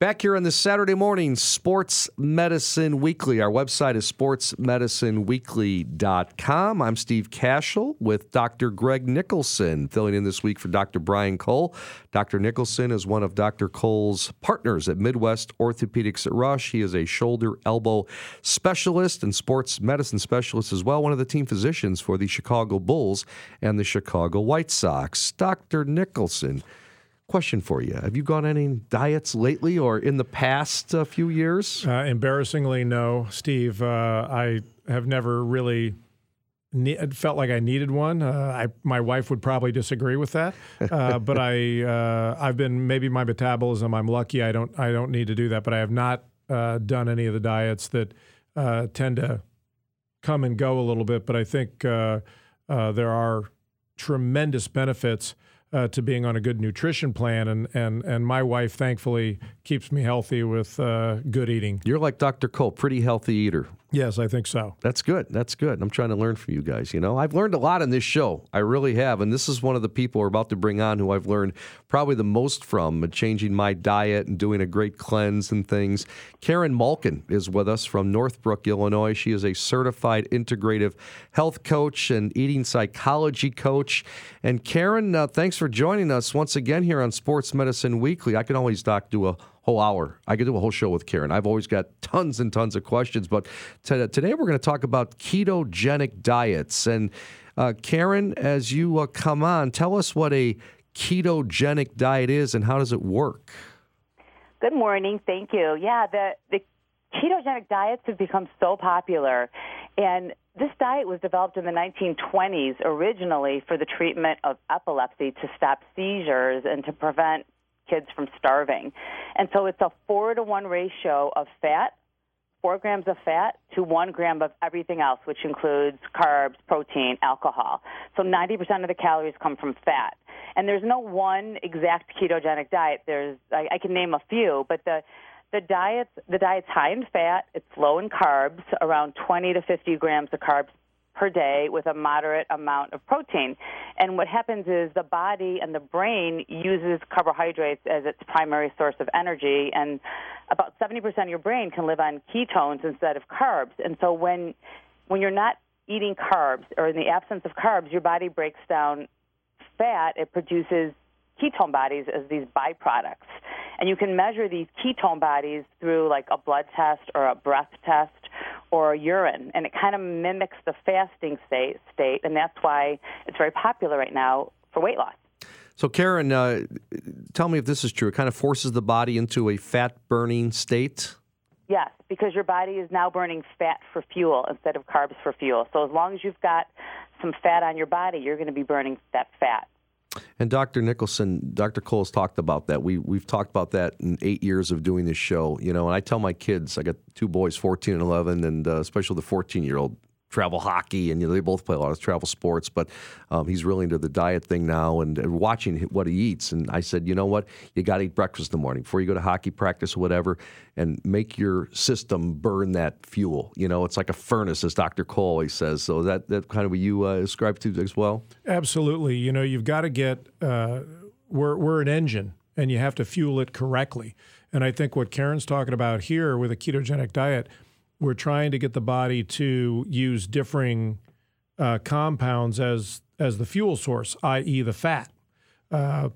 Back here on this Saturday morning, Sports Medicine Weekly. Our website is sportsmedicineweekly.com. I'm Steve Kashul with Dr. Greg Nicholson, filling in this week for Dr. Brian Cole. Dr. Nicholson is one of Dr. Cole's partners at Midwest Orthopedics at Rush. He is a shoulder elbow specialist and sports medicine specialist as well, one of the team physicians for the Chicago Bulls and the Chicago White Sox. Dr. Nicholson, Question for you: Have you gone any diets lately or in the past uh, few years? Uh, embarrassingly, no, Steve. Uh, I have never really ne- felt like I needed one. Uh, I, my wife would probably disagree with that, uh, but I uh, I've been maybe my metabolism. I'm lucky. I don't I don't need to do that, but I have not done any of the diets that tend to come and go a little bit. But I think there are tremendous benefits uh, to being on a good nutrition plan, and and and my wife thankfully keeps me healthy with uh, good eating. You're like Dr. Cole, pretty healthy eater. Yes, I think so. That's good. That's good. I'm trying to learn from you guys. You know, I've learned a lot in this show. I really have. And this is one of the people we're about to bring on who I've learned probably the most from, uh, changing my diet and doing a great cleanse and things. Karen Malkin is with us from Northbrook, Illinois. She is a certified integrative health coach and eating psychology coach. And Karen, uh, thanks for joining us once again here on Sports Medicine Weekly. I can always, Doc, do a whole hour. I could do a whole show with Karen. I've always got tons and tons of questions, but t- today we're going to talk about ketogenic diets. And uh, Karen, as you uh, come on, tell us what a ketogenic diet is and how does it work? Good morning. Thank you. Yeah, the, the ketogenic diets have become so popular. And this diet was developed in the 1920s originally for the treatment of epilepsy to stop seizures and to prevent kids from starving. And so it's a four to one ratio of fat, four grams of fat to one gram of everything else, which includes carbs, protein, alcohol. So 90% of the calories come from fat. And there's no one exact ketogenic diet. There's I, I can name a few, but the the diet's the diet's high in fat, it's low in carbs, around 20 to 50 grams of carbs per day with a moderate amount of protein. And what happens is the body and the brain uses carbohydrates as its primary source of energy, and about 70% of your brain can live on ketones instead of carbs. And so when when you're not eating carbs or in the absence of carbs, your body breaks down fat. It produces ketone bodies as these byproducts. And you can measure these ketone bodies through like a blood test or a breath test or urine, and it kind of mimics the fasting state, state, and that's why it's very popular right now for weight loss. So, Karen, uh, tell me if this is true. It kind of forces the body into a fat burning state? Yes, because your body is now burning fat for fuel instead of carbs for fuel. So, as long as you've got some fat on your body, you're going to be burning that fat. And Dr. Nicholson, Dr. Cole's talked about that. We we've talked about that in eight years of doing this show. You know, and I tell my kids, I got two boys, fourteen and eleven, and uh, especially the fourteen year old travel hockey, and you know, they both play a lot of travel sports. But um, he's really into the diet thing now and, and, watching what he eats. And I said, you know what, you got to eat breakfast in the morning before you go to hockey practice or whatever, and make your system burn that fuel. You know, it's like a furnace, as Dr. Cole always says. So that that kind of what you uh, ascribe to as well. Absolutely. You know, you've got to get. Uh, we're we're an engine, and you have to fuel it correctly. And I think what Karen's talking about here with a ketogenic diet we're trying to get the body to use differing uh, compounds as as the fuel source, i.e., the fat. Uh,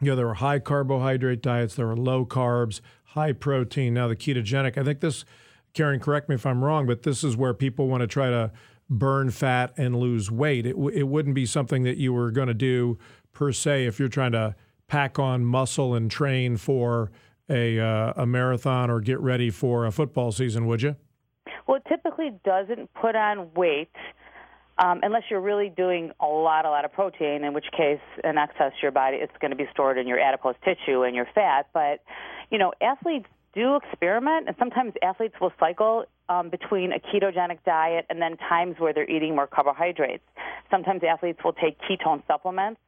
you know, there are high carbohydrate diets, there are low carbs, high protein. Now, the ketogenic, I think this, Karen, correct me if I'm wrong, but this is where people want to try to burn fat and lose weight. It, w- it wouldn't be something that you were going to do per se if you're trying to pack on muscle and train for a, uh, a marathon or get ready for a football season, would you? Well, it typically doesn't put on weight um, unless you're really doing a lot, a lot of protein, in which case, in excess your body, it's going to be stored in your adipose tissue and your fat. But, you know, athletes do experiment, and sometimes athletes will cycle um, between a ketogenic diet and then times where they're eating more carbohydrates. Sometimes athletes will take ketone supplements.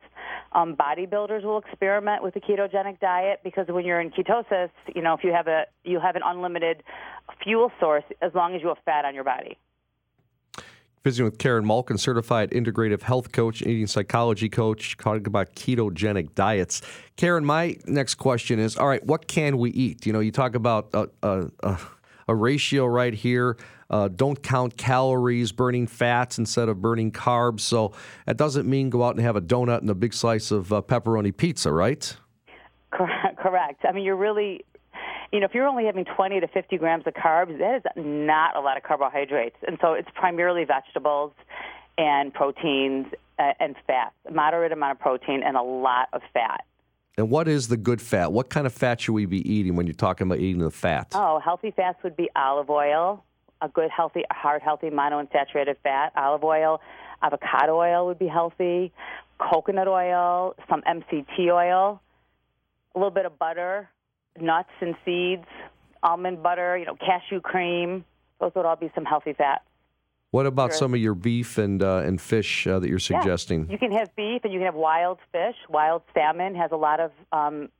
Um, bodybuilders will experiment with a ketogenic diet because when you're in ketosis, you know, if you have a you have an unlimited fuel source as long as you have fat on your body. Visiting with Karen Malkin, certified integrative health coach, eating psychology coach, talking about ketogenic diets. Karen, my next question is: All right, what can we eat? You know, you talk about a ratio right here. Uh, don't count calories, burning fats instead of burning carbs. So that doesn't mean go out and have a donut and a big slice of uh, pepperoni pizza, right? Correct. I mean, you're really you know, if you're only having 20 to 50 grams of carbs, that is not a lot of carbohydrates. And so it's primarily vegetables and proteins uh, and fats, a moderate amount of protein and a lot of fat. And what is the good fat? What kind of fat should we be eating when you're talking about eating the fat? Oh, healthy fats would be olive oil, a good healthy, heart healthy monounsaturated fat, olive oil. Avocado oil would be healthy, coconut oil, some MCT oil, a little bit of butter, nuts and seeds, almond butter, you know, cashew cream. Those would all be some healthy fats. What about some of your beef and uh, and fish uh, that you're suggesting? Yeah. You can have beef and you can have wild fish. Wild salmon has a lot of um,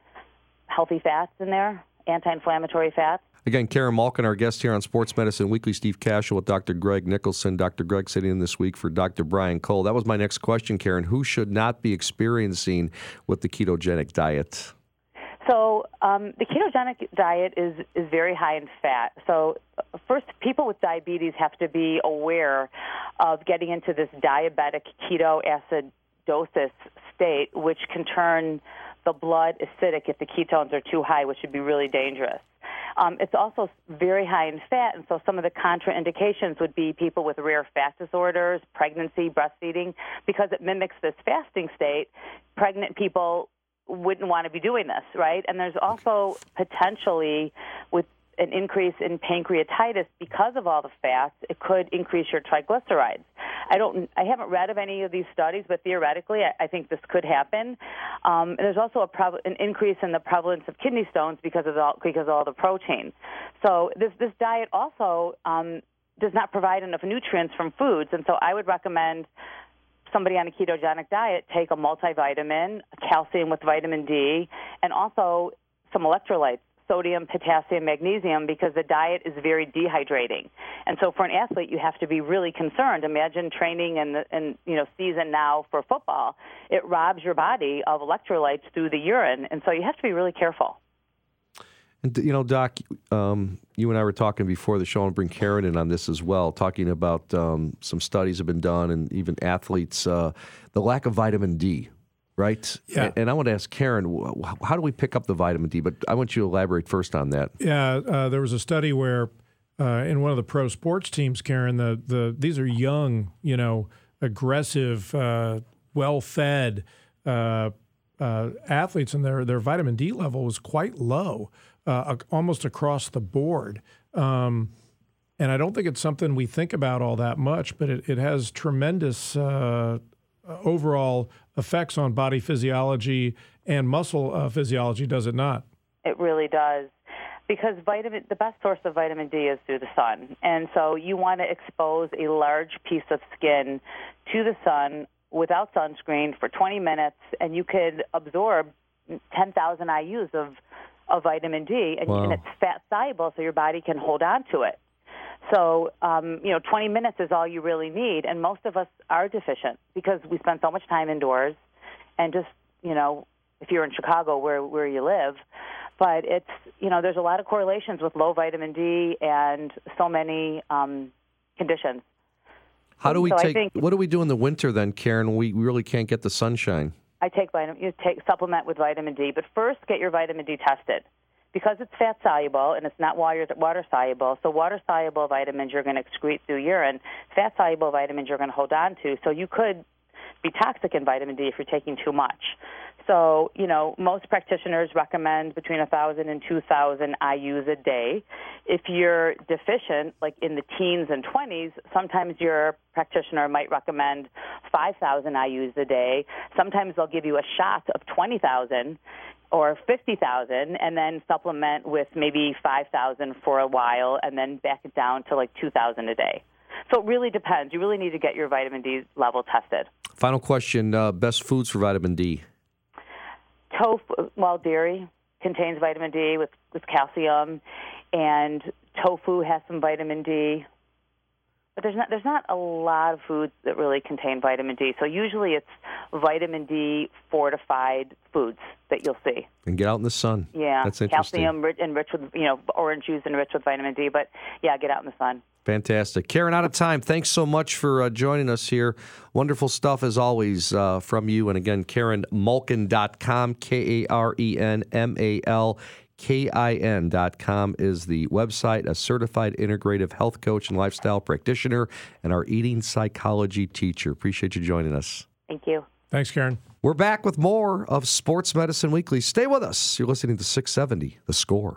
healthy fats in there, anti-inflammatory fats. Again, Karen Malkin, our guest here on Sports Medicine Weekly, Steve Kashul with Dr. Greg Nicholson. Dr. Greg sitting in this week for Dr. Brian Cole. That was my next question, Karen. Who should not be experiencing with the ketogenic diet? So um, the ketogenic diet is is very high in fat. So first, people with diabetes have to be aware of getting into this diabetic ketoacidosis state, which can turn the blood acidic if the ketones are too high, which would be really dangerous. Um, it's also very high in fat, and so some of the contraindications would be people with rare fat disorders, pregnancy, breastfeeding, because it mimics this fasting state. Pregnant people wouldn't want to be doing this, right? And there's also potentially with an increase in pancreatitis because of all the fats, it could increase your triglycerides. I don't, I haven't read of any of these studies, but theoretically, I, I think this could happen. Um, there's also a an increase in the prevalence of kidney stones because of all, because of all the protein. So this this diet also um, does not provide enough nutrients from foods, and so I would recommend somebody on a ketogenic diet take a multivitamin, calcium with vitamin D, and also some electrolytes sodium, potassium, magnesium because the diet is very dehydrating. And so for an athlete, you have to be really concerned. Imagine training in the in, you know season now for football. It robs your body of electrolytes through the urine, and so you have to be really careful. And you know, Doc, um, you and I were talking before the show, and bring Karen in on this as well, talking about um, some studies have been done, and even athletes, uh, the lack of vitamin D, right? Yeah. And, I want to ask Karen, how do we pick up the vitamin D? But I want you to elaborate first on that. Yeah, uh, there was a study where uh, in one of the pro sports teams, Karen, the the these are young, you know, aggressive, uh, well fed. Uh, uh, athletes and their their vitamin D level was quite low uh, almost across the board. Um, and I don't think it's something we think about all that much, but it, it has tremendous uh, overall effects on body physiology and muscle uh, physiology, does it not? It really does. Because vitamin, the best source of vitamin D is through the sun. And so you want to expose a large piece of skin to the sun without sunscreen for 20 minutes, and you could absorb 10,000 IUs of of vitamin D, and, wow. and it's fat soluble, so your body can hold on to it. So, um, you know, 20 minutes is all you really need, and most of us are deficient because we spend so much time indoors, and just you know, if you're in Chicago, where where you live, but it's you know, there's a lot of correlations with low vitamin D and so many um, conditions. How do we so take? Think, what do we do in the winter then, Karen? We really can't get the sunshine. I take vitamin. You take supplement with vitamin D, but first get your vitamin D tested because it's fat soluble and it's not water water soluble. So water soluble vitamins you're going to excrete through urine. Fat soluble vitamins you're going to hold on to. So you could be toxic in vitamin D if you're taking too much. So, you know, most practitioners recommend between 1,000 and 2,000 IUs a day. If you're deficient, like in the teens and 20s, sometimes your practitioner might recommend 5,000 IUs a day. Sometimes they'll give you a shot of 20,000 or 50,000 and then supplement with maybe 5,000 for a while and then back it down to like 2,000 a day. So it really depends. You really need to get your vitamin D level tested. Final question uh, best foods for vitamin D? tofu, well, dairy contains vitamin D with, with calcium, and tofu has some vitamin D. but there's not there's not a lot of foods that really contain vitamin D. So usually it's vitamin D fortified foods that you'll see. And get out in the sun. Yeah, That's interesting. calcium rich, enriched with you know orange juice enriched with vitamin D. But yeah, get out in the sun. Fantastic. Karen, out of time. Thanks so much for uh, joining us here. Wonderful stuff as always uh, from you. And again, KarenMalkin.com, K A R E N M A L KIN.com is the website, a certified integrative health coach and lifestyle practitioner, and our eating psychology teacher. Appreciate you joining us. Thank you. Thanks, Karen. We're back with more of Sports Medicine Weekly. Stay with us. You're listening to 670, The Score.